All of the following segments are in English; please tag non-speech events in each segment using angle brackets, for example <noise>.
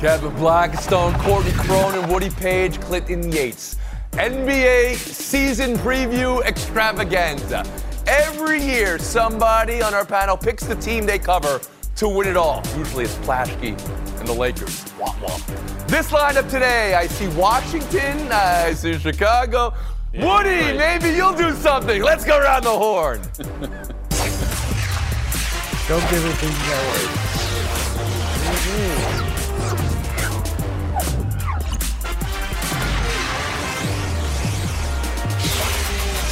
Kevin Blackistone, Courtney Cronin, Woody Paige, Clinton Yates. NBA season preview extravaganza. Every year, somebody on our panel picks the team they cover to win it all. Usually it's Plaschke and the Lakers. Womp womp. This lineup today, I see Washington, I see Chicago. Yeah, Woody, right. maybe you'll do something. Let's go around the horn. <laughs> Don't give it things that way.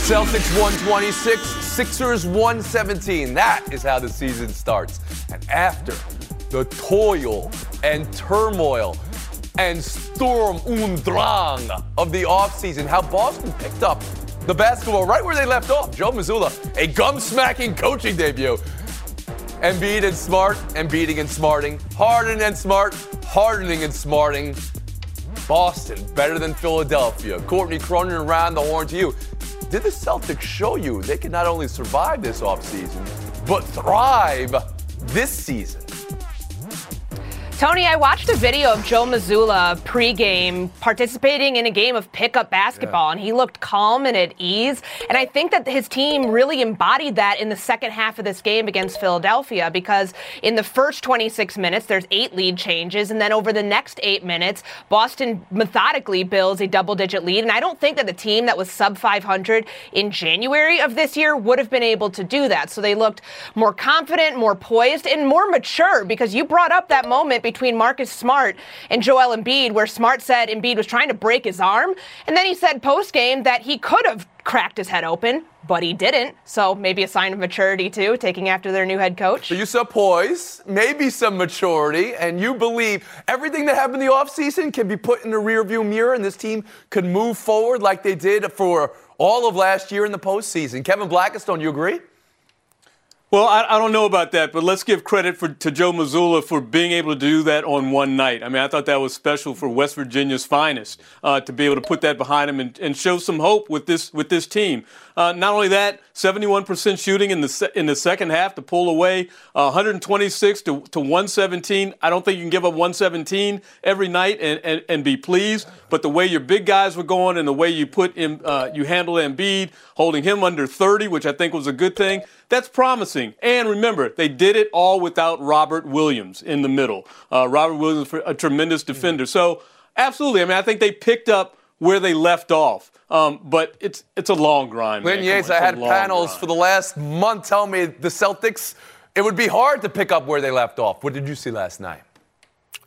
Celtics 126, Sixers 117. That is how the season starts. And after the toil and turmoil and storm und drang of the offseason, how Boston picked up the basketball right where they left off. Joe Mazzulla, a gum-smacking coaching debut. Embiid and Smart, Embiiding and smarting, Harden and Smart, hardening and smarting. Boston better than Philadelphia. Courtney Cronin around the horn to you. Did the Celtics show you they can not only survive this offseason, but thrive this season? Tony, I watched a video of Joe Mazzulla pregame participating in a game of pickup basketball, and he looked calm and at ease. And I think that his team really embodied that in the second half of this game against Philadelphia because in the first 26 minutes, there's eight lead changes, and then over the next eight minutes, Boston methodically builds a double digit lead. And I don't think that the team that was sub 500 in January of this year would have been able to do that. So they looked more confident, more poised, and more mature because you brought up that moment between Marcus Smart and Joel Embiid, where Smart said Embiid was trying to break his arm, and then he said post game that he could have cracked his head open, but he didn't. So maybe a sign of maturity too, taking after their new head coach. So you saw poise, maybe some maturity, and you believe everything that happened in the offseason can be put in the rearview mirror and this team can move forward like they did for all of last year in the postseason. Kevin Blackistone, you agree? Well, I, I don't know about that, but let's give credit for, to Joe Mazzulla for being able to do that on one night. I mean, I thought that was special for West Virginia's finest uh, to be able to put that behind him and, and show some hope with this with this team. Uh, not only that, 71% shooting in the se- in the second half to pull away, uh, 126 to, to 117. I don't think you can give up 117 every night and, and, and be pleased. But the way your big guys were going and the way you put in, uh, you handle Embiid, holding him under 30, which I think was a good thing. That's promising. And remember, they did it all without Robert Williams in the middle. Uh, Robert Williams, a tremendous defender. So, absolutely. I mean, I think they picked up where they left off. Um, but it's it's a long grind. Lynn Yates, I had panels grind. for the last month tell me the Celtics, it would be hard to pick up where they left off. What did you see last night?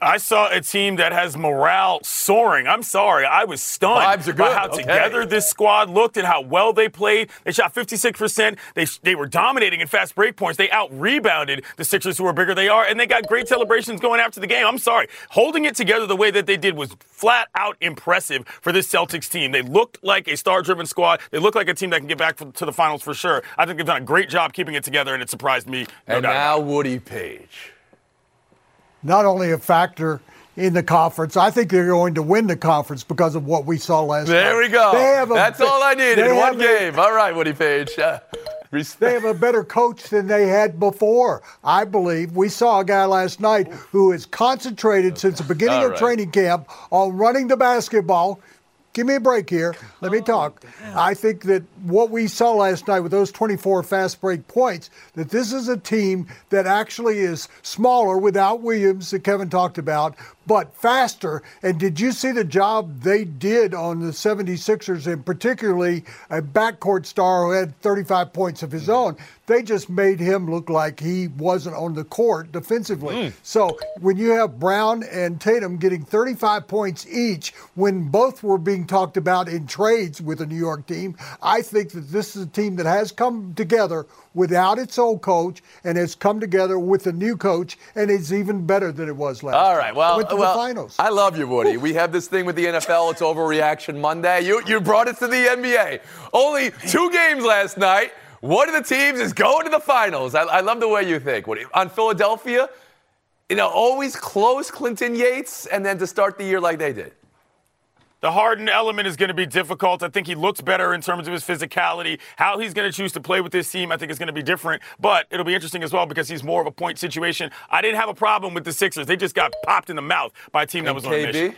I saw a team that has morale soaring. I'm sorry, I was stunned Vibes are by how Okay. together this squad looked and how well they played. They shot 56%. They they were dominating in fast break points. They out rebounded the Sixers, who are bigger they are, and they got great celebrations going after the game. I'm sorry, holding it together the way that they did was flat out impressive for this Celtics team. They looked like a star-driven squad. They look like a team that can get back to the finals for sure. I think they've done a great job keeping it together, and it surprised me. No and now. Woody Paige. Not only a factor in the conference, I think they're going to win the conference because of what we saw last night. There we go. A That's all I needed in one have a- game. All right, Woody Paige. Uh, <laughs> They have a better coach than they had before, I believe. We saw a guy last night who is concentrated since the beginning All of right. training camp on running the basketball. Give me a break here. Let me oh, talk. I think that what we saw last night with those 24 fast break points, that this is a team that actually is smaller without Williams that Kevin talked about, but faster. And did you see the job they did on the 76ers and particularly a backcourt star who had 35 points of his own? they just made him look like he wasn't on the court defensively. Mm. So when you have Brown and Tatum getting 35 points each when both were being talked about in trades with the New York team, I think that this is a team that has come together without its old coach and has come together with a new coach and is even better than it was last. All right, well, to well, the finals. I love you, Woody. We have this thing with the NFL. It's overreaction Monday. You you brought it to the NBA. Only two games last night. One of the teams is going to the finals. I, I love the way you think, Woody. On Philadelphia, you know, always close Clinton Yates, and then to start the year like they did. The Harden element is going to be difficult. I think he looks better in terms of his physicality. How he's going to choose to play with this team, I think, is going to be different. But it'll be interesting as well because he's more of a point situation. I didn't have a problem with the Sixers. They just got popped in the mouth by a team that was on a mission.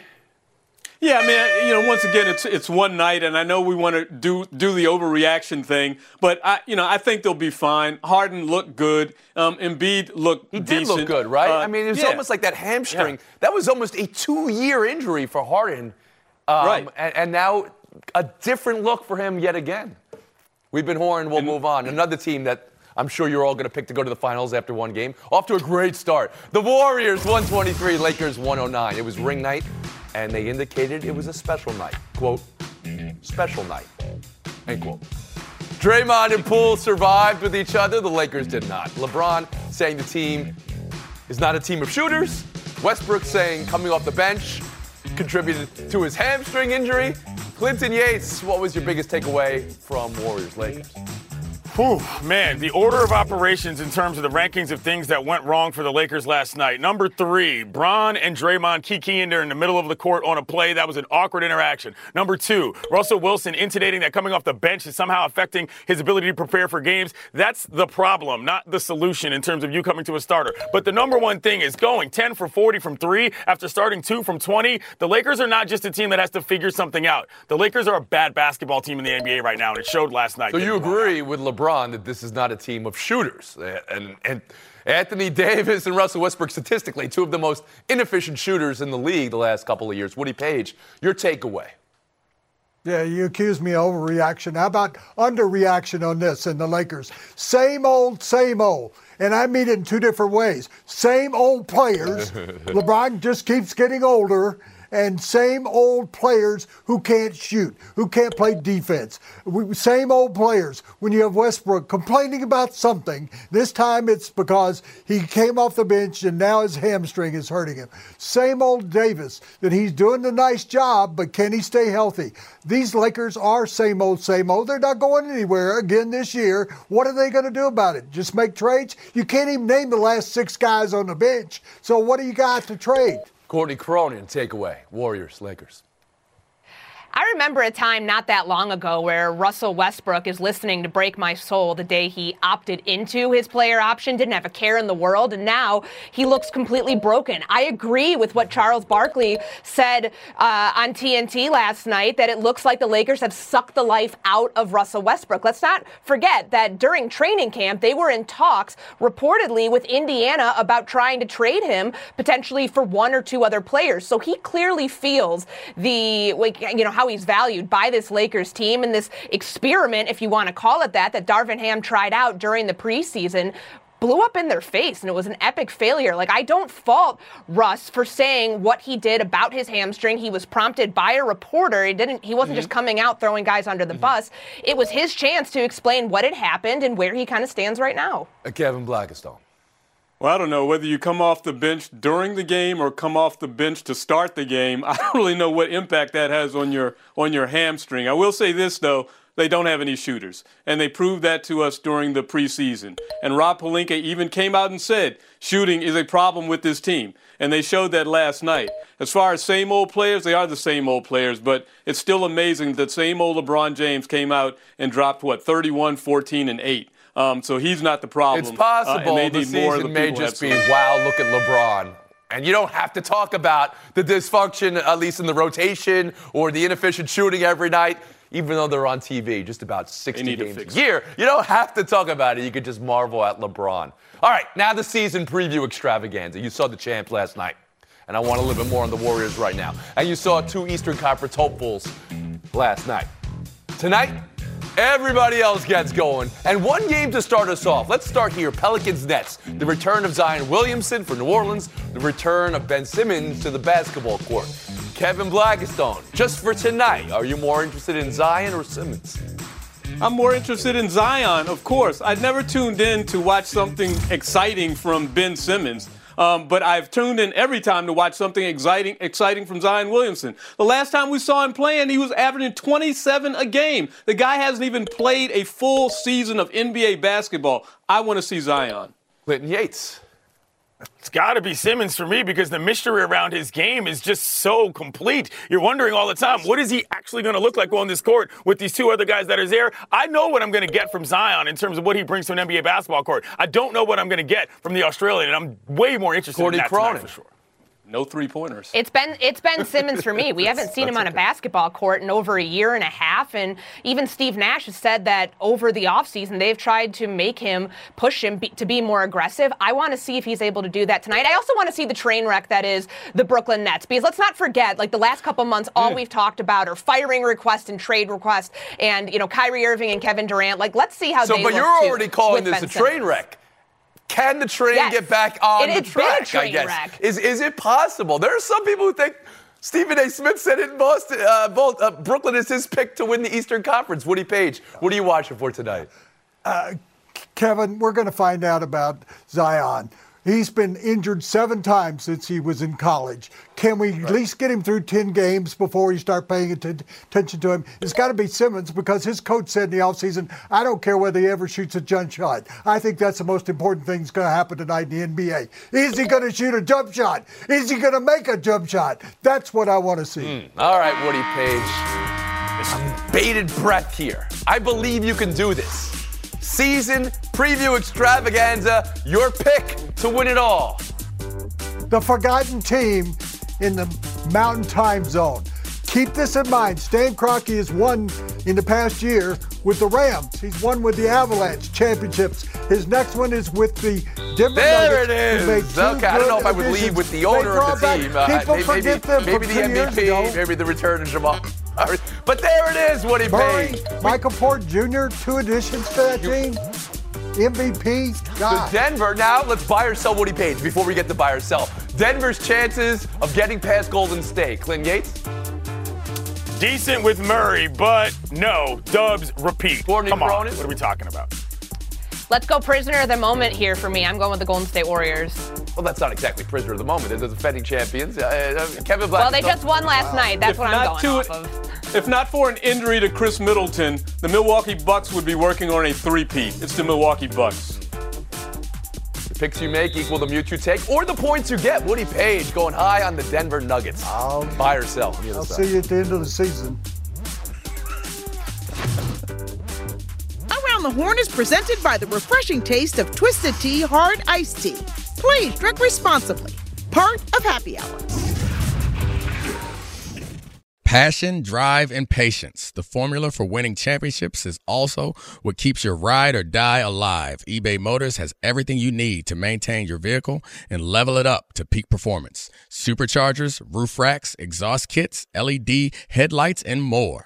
Yeah, I mean, you know, once again, it's it's one night, and I know we want to do do the overreaction thing, but I, you know, I think they'll be fine. Harden looked good. Um, Embiid looked he decent. did look good, right? Uh, I mean, it was yeah. almost like that hamstring. Yeah. That was almost a two-year injury for Harden. Um, Right. And, and now a different look for him yet again. We've been horned. We'll move on. Another team that I'm sure you're all going to pick to go to the finals after one game. Off to a great start. The Warriors 123, Lakers 109. It was ring night, and they indicated it was a special night. Quote, special night. End quote. Draymond and Poole survived with each other. The Lakers did not. LeBron saying the team is not a team of shooters. Westbrook saying coming off the bench contributed to his hamstring injury. Clinton Yates, what was your biggest takeaway from Warriors Lakers? Whew, man, the order of operations in terms of the rankings of things that went wrong for the Lakers last night. Number three, Braun and Draymond kikiing there in the middle of the court on a play. That was an awkward interaction. Number two, Russell Wilson intimating that coming off the bench is somehow affecting his ability to prepare for games. That's the problem, not the solution in terms of you coming to a starter. But the number one thing is going 10 for 40 from three after starting two from 20. The Lakers are not just a team that has to figure something out. The Lakers are a bad basketball team in the NBA right now, and it showed last night. So you agree with LeBron that this is not a team of shooters. And, and Anthony Davis and Russell Westbrook, statistically, two of the most inefficient shooters in the league the last couple of years. Woody Paige, your takeaway. Yeah, you accuse me of overreaction. How about underreaction on this in the Lakers? Same old, same old. And I mean it in two different ways. Same old players. <laughs> LeBron just keeps getting older. And same old players who can't shoot, who can't play defense. Same old players. When you have Westbrook complaining about something, this time it's because he came off the bench and now his hamstring is hurting him. Same old Davis, that he's doing a nice job, but can he stay healthy? These Lakers are same old, same old. They're not going anywhere again this year. What are they going to do about it? Just make trades? You can't even name the last six guys on the bench. So what do you got to trade? Courtney Cronin, takeaway. Warriors, Lakers. I remember a time not that long ago where Russell Westbrook is listening to Break My Soul the day he opted into his player option, didn't have a care in the world, and now he looks completely broken. I agree with what Charles Barkley said uh, on TNT last night that it looks like the Lakers have sucked the life out of Russell Westbrook. Let's not forget that during training camp, they were in talks reportedly with Indiana about trying to trade him potentially for one or two other players. So he clearly feels the, like, you know, how he's valued by this Lakers team and this experiment, if you want to call it that, that Darvin Ham tried out during the preseason blew up in their face and it was an epic failure. Like, I don't fault Russ for saying what he did about his hamstring. He was prompted by a reporter. He didn't, he wasn't just coming out throwing guys under the bus. It was his chance to explain what had happened and where he kind of stands right now. Uh, Kevin Blackistone. Well, I don't know whether you come off the bench during the game or come off the bench to start the game. <laughs> I don't really know what impact that has on your on your hamstring. I will say this though, they don't have any shooters, and they proved that to us during the preseason. And Rob Pelinka even came out and said shooting is a problem with this team, and they showed that last night. As far as same old players, they are the same old players, but it's still amazing that same old LeBron James came out and dropped what 31, 14, and 8. Um, so he's not the problem. It's Uh, possible and they the need more of season the may just be, wow, look at LeBron. And you don't have to talk about the dysfunction, at least in the rotation, or the inefficient shooting every night, even though they're on TV just about 60 games a year. You don't have to talk about it. You could just marvel at LeBron. All right, now the season preview extravaganza. You saw the champs last night. And I want a little bit more on the Warriors right now. And you saw two Eastern Conference hopefuls last night. Tonight, Everybody else gets going. And one game to start us off. Let's start here. Pelicans Nets. The return of Zion Williamson for New Orleans. The return of Ben Simmons to the basketball court. Kevin Blackistone, just for tonight, are you more interested in Zion or Simmons? I'm more interested in Zion, of course. I'd never tuned in to watch something exciting from Ben Simmons. Um, but I've tuned in every time to watch something exciting, exciting from Zion Williamson. The last time we saw him playing, he was averaging 27 a game. The guy hasn't even played a full season of NBA basketball. I want to see Zion. Clinton Yates. It's got to be Simmons for me because the mystery around his game is just so complete. You're wondering all the time, what is he actually going to look like on this court with these two other guys that are there? I know what I'm going to get from Zion in terms of what he brings to an NBA basketball court. I don't know what I'm going to get from the Australian, and I'm way more interested Courtney in that Cronin. for sure. No three pointers. It's been it's Simmons for me. We <laughs> haven't seen him on a basketball court in over a year and a half, and even Steve Nash has said that over the offseason they've tried to make him push him be, to be more aggressive. I want to see if he's able to do that tonight. I also want to see the train wreck that is the Brooklyn Nets, because let's not forget, like the last couple months, all hmm. we've talked about are firing requests and trade requests, and you know Kyrie Irving and Kevin Durant. Like let's see how So, but you're already calling this Ben a train Simmons. wreck. Can the train Yes. get back on It- the it's been a track? I guess wreck. is is it possible? There are some people who think Stephen A. Smith said it in Boston. Uh, Bol- uh, Brooklyn is his pick to win the Eastern Conference. Woody Paige, what are you watching for tonight? Kevin, we're going to find out about Zion. He's been injured seven times since he was in college. Can we at least get him through 10 games before we start paying atten- attention to him? It's got to be Simmons because his coach said in the offseason, I don't care whether he ever shoots a jump shot. I think that's the most important thing that's going to happen tonight in the NBA. Is he going to shoot a jump shot? Is he going to make a jump shot? That's what I want to see. Hmm. All right, Woody Paige. I'm bated breath here. I believe you can do this. Season preview extravaganza, your pick to win it all. the forgotten team in the Mountain Time Zone. Keep this in mind. Stan Kroenke has won in the past year with the Rams. He's won with the Avalanche championships. His next one is with the Denver There Nuggets. it is. Okay, I don't know if I would leave with the owner of the back- team. Uh, People maybe, forget them maybe from the years ago. MVP, maybe the return of Jamal. Murray. But there it is, what Woody Murray, Page. Michael Porter Jr., two additions to that team. MVP. The God. Denver. Now let's buy or sell Woody Paige before we get to buy or sell. Denver's chances of getting past Golden State. Clint Yates, Decent with Murray, but no, Dubs repeat. Courtney Come on, what are we talking about? Let's go prisoner of the moment here for me. I'm going with the Golden State Warriors. well, that's not exactly prisoner of the moment. They're the defending champions. Uh, uh, Kevin Black. Well, they just won last night. That's If what I'm not going to- off of. If not for an injury to Khris Middleton, the Milwaukee Bucks would be working on a three-peat. It's the Milwaukee Bucks. The picks you make equal the mute you take or the points you get. Woody Paige going high on the Denver Nuggets. buy or sell. on I'll side. see you at the end of the season. The Horn is presented by the refreshing taste of Twisted Tea Hard Iced Tea. Please drink responsibly. Part of Happy Hour. Passion, drive, and patience. The formula for winning championships is also what keeps your ride or die alive. eBay Motors has everything you need to maintain your vehicle and level it up to peak performance. Superchargers, roof racks, exhaust kits, LED headlights, and more.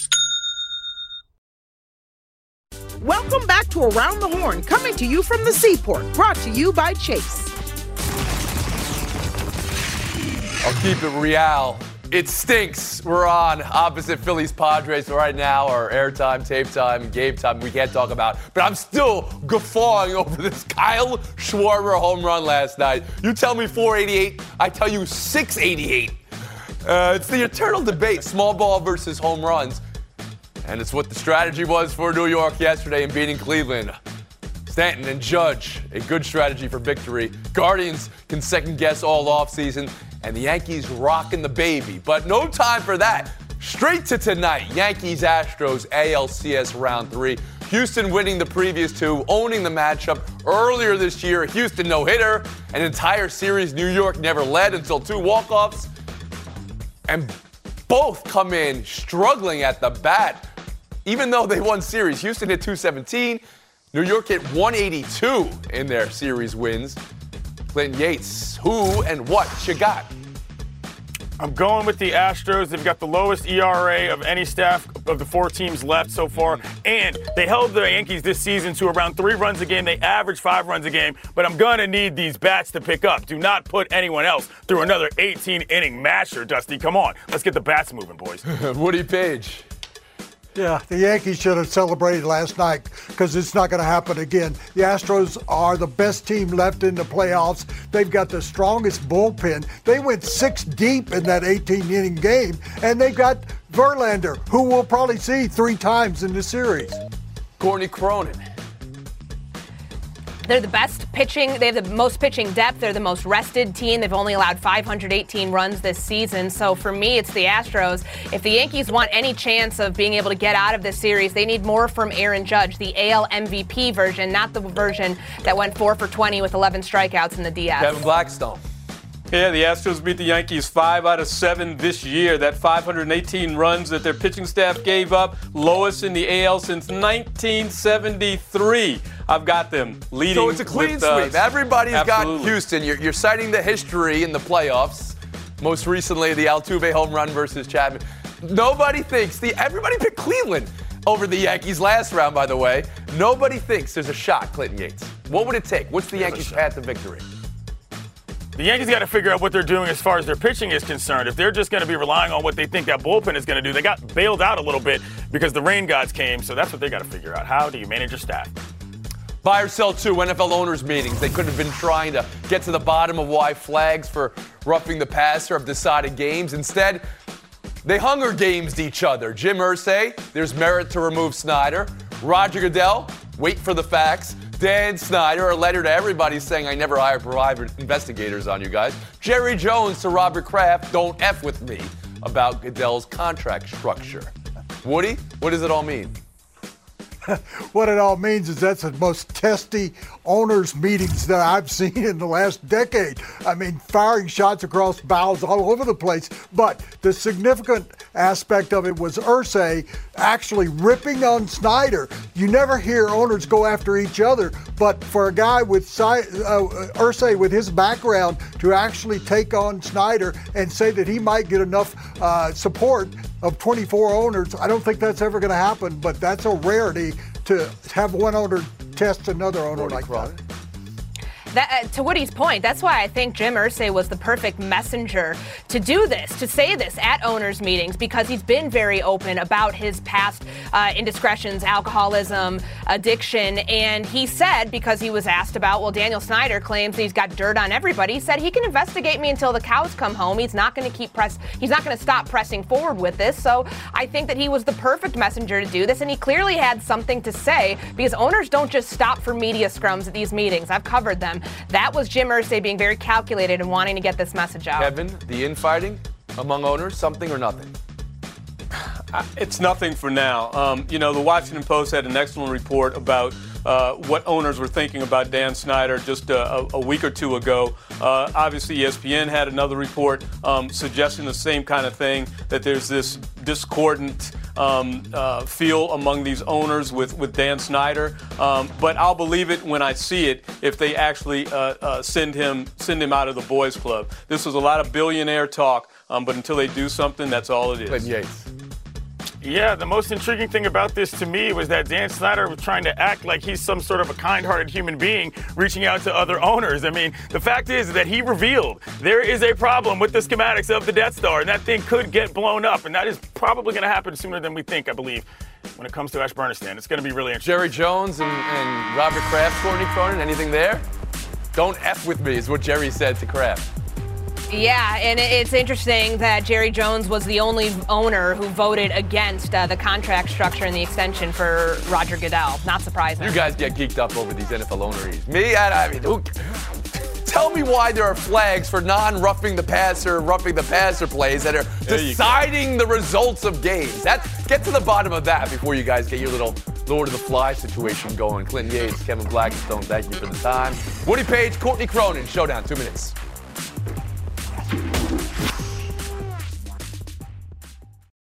Welcome back to Around the Horn, coming to you from the seaport, brought to you by Chase. I'll keep it real. It stinks. We're on opposite Phillies Padres right now, our airtime, tape time, game time. We can't talk about, but I'm still guffawing over this Kyle Schwarber home run last night. You tell me 488, I tell you 688. Uh, it's the eternal debate, small ball versus home runs, and it's what the strategy was for New York yesterday in beating Cleveland. Stanton and Judge, a good strategy for victory. Guardians can second guess all offseason and the Yankees rocking the baby. But no time for that. Straight to tonight Yankees Astros ALCS round three. Houston winning the previous two, owning the matchup earlier this year. Houston no hitter, an entire series New York never led until two walk-offs. And both come in struggling at the bat. Even though they won series, Houston hit 217, New York hit 182 in their series wins. Clinton Yates, who and what you got? I'm going with the Astros. They've got the lowest ERA of any staff of the four teams left so far. And they held the Yankees this season to around three runs a game. They average five runs a game. But I'm going to need these bats to pick up. Do not put anyone else through another 18 inning masher, Dusty. Come on. Let's get the bats moving, boys. <laughs> Woody Paige. Yeah, the Yankees should have celebrated last night because it's not going to happen again. The Astros are the best team left in the playoffs. They've got the strongest bullpen. They went six deep in that 18 inning game, and they've got Verlander, who we'll probably see three times in the series. Courtney Cronin. They're the best pitching. They have the most pitching depth. They're the most rested team. They've only allowed 518 runs this season. So for me, it's the Astros. If the Yankees want any chance of being able to get out of this series, they need more from Aaron Judge, the AL MVP version, not the version that went four for 20 with 11 strikeouts in the DS. Kevin Blackistone. Yeah, the Astros beat the Yankees five out of seven this year. That 518 runs that their pitching staff gave up, lowest in the AL since 1973. I've got them leading. So it's a clean with, uh, sweep. Everybody's absolutely. got Houston. You're, you're citing the history in the playoffs. Most recently, the Altuve home run versus Chapman. Nobody thinks the everybody picked Cleveland over the Yankees last round. By the way, nobody thinks there's a shot. Clinton Yates. What would it take? What's the Yankees' path to victory? The Yankees got to figure out what they're doing as far as their pitching is concerned. If they're just going to be relying on what they think that bullpen is going to do, they got bailed out a little bit because the rain gods came. So that's what they got to figure out. How do you manage your staff? Buy or sell two NFL owners meetings. They could have been trying to get to the bottom of why flags for roughing the passer have decided games. Instead, they hunger games each other. Jim Irsay, there's merit to remove Snyder. Roger Goodell, wait for the facts. Dan Snyder, a letter to everybody saying I never hire private investigators on you guys. Jerry Jones to Robert Kraft, don't F with me about Goodell's contract structure. Woody, what does it all mean? <laughs> what it all means is that's the most testy owners meetings that I've <laughs> seen in the last decade. I mean, firing shots across bows all over the place. But the significant aspect of it was Irsay actually ripping on Snyder. You never hear owners go after each other, but for a guy with uh, Irsay with his background to actually take on Snyder and say that he might get enough uh, support of 24 owners. I don't think that's ever going to happen, but that's a rarity to have one owner test another owner like that. That, uh, to Woody's point, that's why I think Jim Irsay was the perfect messenger to do this, to say this at owners' meetings, because he's been very open about his past uh, indiscretions, alcoholism, addiction, and he said because he was asked about, well, Daniel Snyder claims he's got dirt on everybody. He said he can investigate me until the cows come home. He's not going to keep press. He's not going to stop pressing forward with this. So I think that he was the perfect messenger to do this, and he clearly had something to say because owners don't just stop for media scrums at these meetings. I've covered them. That was Jim Irsay being very calculated and wanting to get this message out. Kevin, the infighting among owners, something or nothing? <sighs> It's nothing for now. Um, you know, the Washington Post had an excellent report about uh, what owners were thinking about Dan Snyder just a, a week or two ago. Uh, obviously, ESPN had another report um, suggesting the same kind of thing that there's this discordant um, uh, feel among these owners with, with Dan Snyder. Um, but I'll believe it when I see it if they actually uh, uh, send him send him out of the boys' club. This was a lot of billionaire talk, um, but until they do something, that's all it is. Clinton Yates. Yeah, the most intriguing thing about this to me was that Dan Snyder was trying to act like he's some sort of a kind hearted human being reaching out to other owners. I mean, the fact is that he revealed there is a problem with the schematics of the Death Star, and that thing could get blown up, and that is probably going to happen sooner than we think, I believe. When it comes to Ashburnistan, it's going to be really interesting. Jerry Jones and, and Robert Kraft, Courtney Cronin, anything there? Don't F with me, is what Jerry said to Kraft. Yeah, and it's interesting that Jerry Jones was the only owner who voted against uh, the contract structure and the extension for Roger Goodell. Not surprising. You guys get geeked up over these NFL owneries. Me, I, I mean, who, tell me why there are flags for non-roughing the passer, roughing the passer plays that are deciding the results of games. That get to the bottom of that before you guys get your little Lord of the Fly situation going. Clinton Yates, Kevin Blackistone, thank you for the time. Woody Paige, Courtney Cronin, Showdown, two minutes.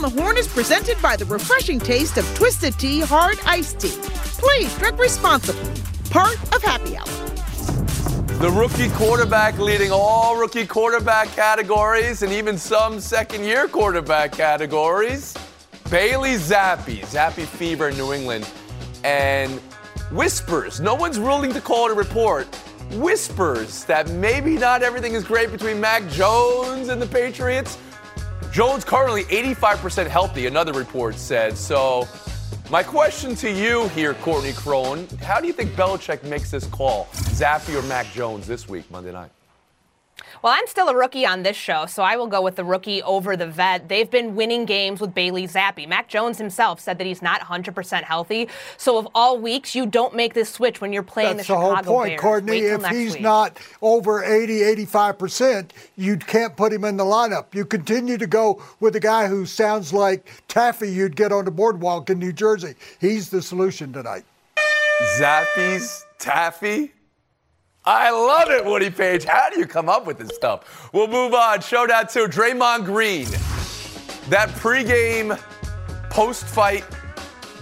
Around the Horn is presented by the refreshing taste of Twisted Tea Hard Iced Tea. Please drink responsibly. Part of Happy Hour. The rookie quarterback leading all rookie quarterback categories and even some second year quarterback categories. Bailey Zappe, Zappe Fever in New England. And whispers, no one's willing to call it a report, whispers that maybe not everything is great between Mac Jones and the Patriots. Jones currently 85% healthy, another report said. So, my question to you here, Courtney Crone, how do you think Belichick makes this call, Zappe or Mac Jones, this week, Monday night? Well, I'm still a rookie on this show, so I will go with the rookie over the vet. They've been winning games with Bailey Zappe. Mac Jones himself said that he's not 100% healthy. So of all weeks, you don't make this switch when you're playing That's the, the, Chicago whole point, Bears. Courtney. If he's week. not over 80, 85%, you can't put him in the lineup. You continue to go with the guy who sounds like Taffy you'd get on the boardwalk in New Jersey. He's the solution tonight. Zappies, Taffy. I love it, Woody Paige. How do you come up with this stuff? We'll move on. Showdown two. Draymond Green. That pregame, post-fight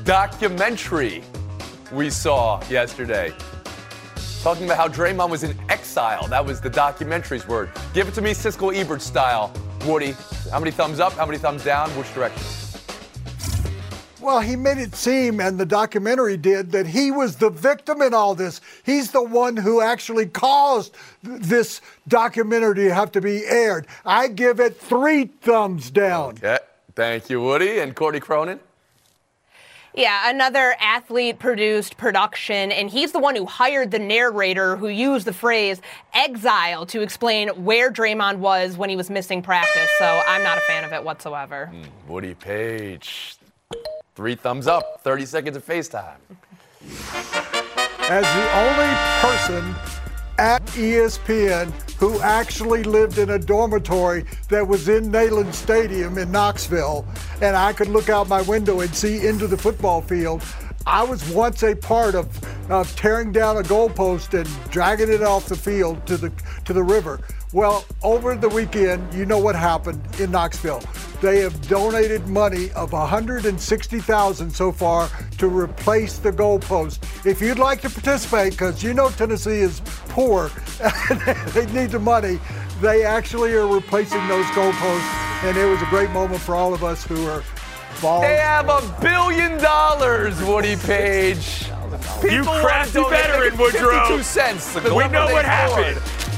documentary we saw yesterday. Talking about how Draymond was in exile. That was the documentary's word. Give it to me, Siskel Ebert style. Woody, how many thumbs up? How many thumbs down? Which direction? Well, he made it seem, and the documentary did, that he was the victim in all this. He's the one who actually caused this documentary to have to be aired. I give it three thumbs down. Okay. Thank you, Woody. And Courtney Cronin? Yeah, another athlete produced production, and he's the one who hired the narrator who used the phrase exile to explain where Draymond was when he was missing practice. So I'm not a fan of it whatsoever. Hmm, Woody Paige. Three thumbs up, 30 seconds of FaceTime. <laughs> as the only person at ESPN who actually lived in a dormitory that was in Neyland Stadium in Knoxville, and I could look out my window and see into the football field. I was once a part of, of tearing down a goalpost and dragging it off the field to the to the river. Well, over the weekend, you know what happened in Knoxville. They have donated money of 160,000 so far to replace the goalpost. If you'd like to participate, because you know Tennessee is poor, and <laughs> they need the money. They actually are replacing those goalposts, and it was a great moment for all of us who are balls. They have a billion dollars, Woody Paige. You wanna crafty donate, veteran, Woodrow. 52 cents. We know they what board.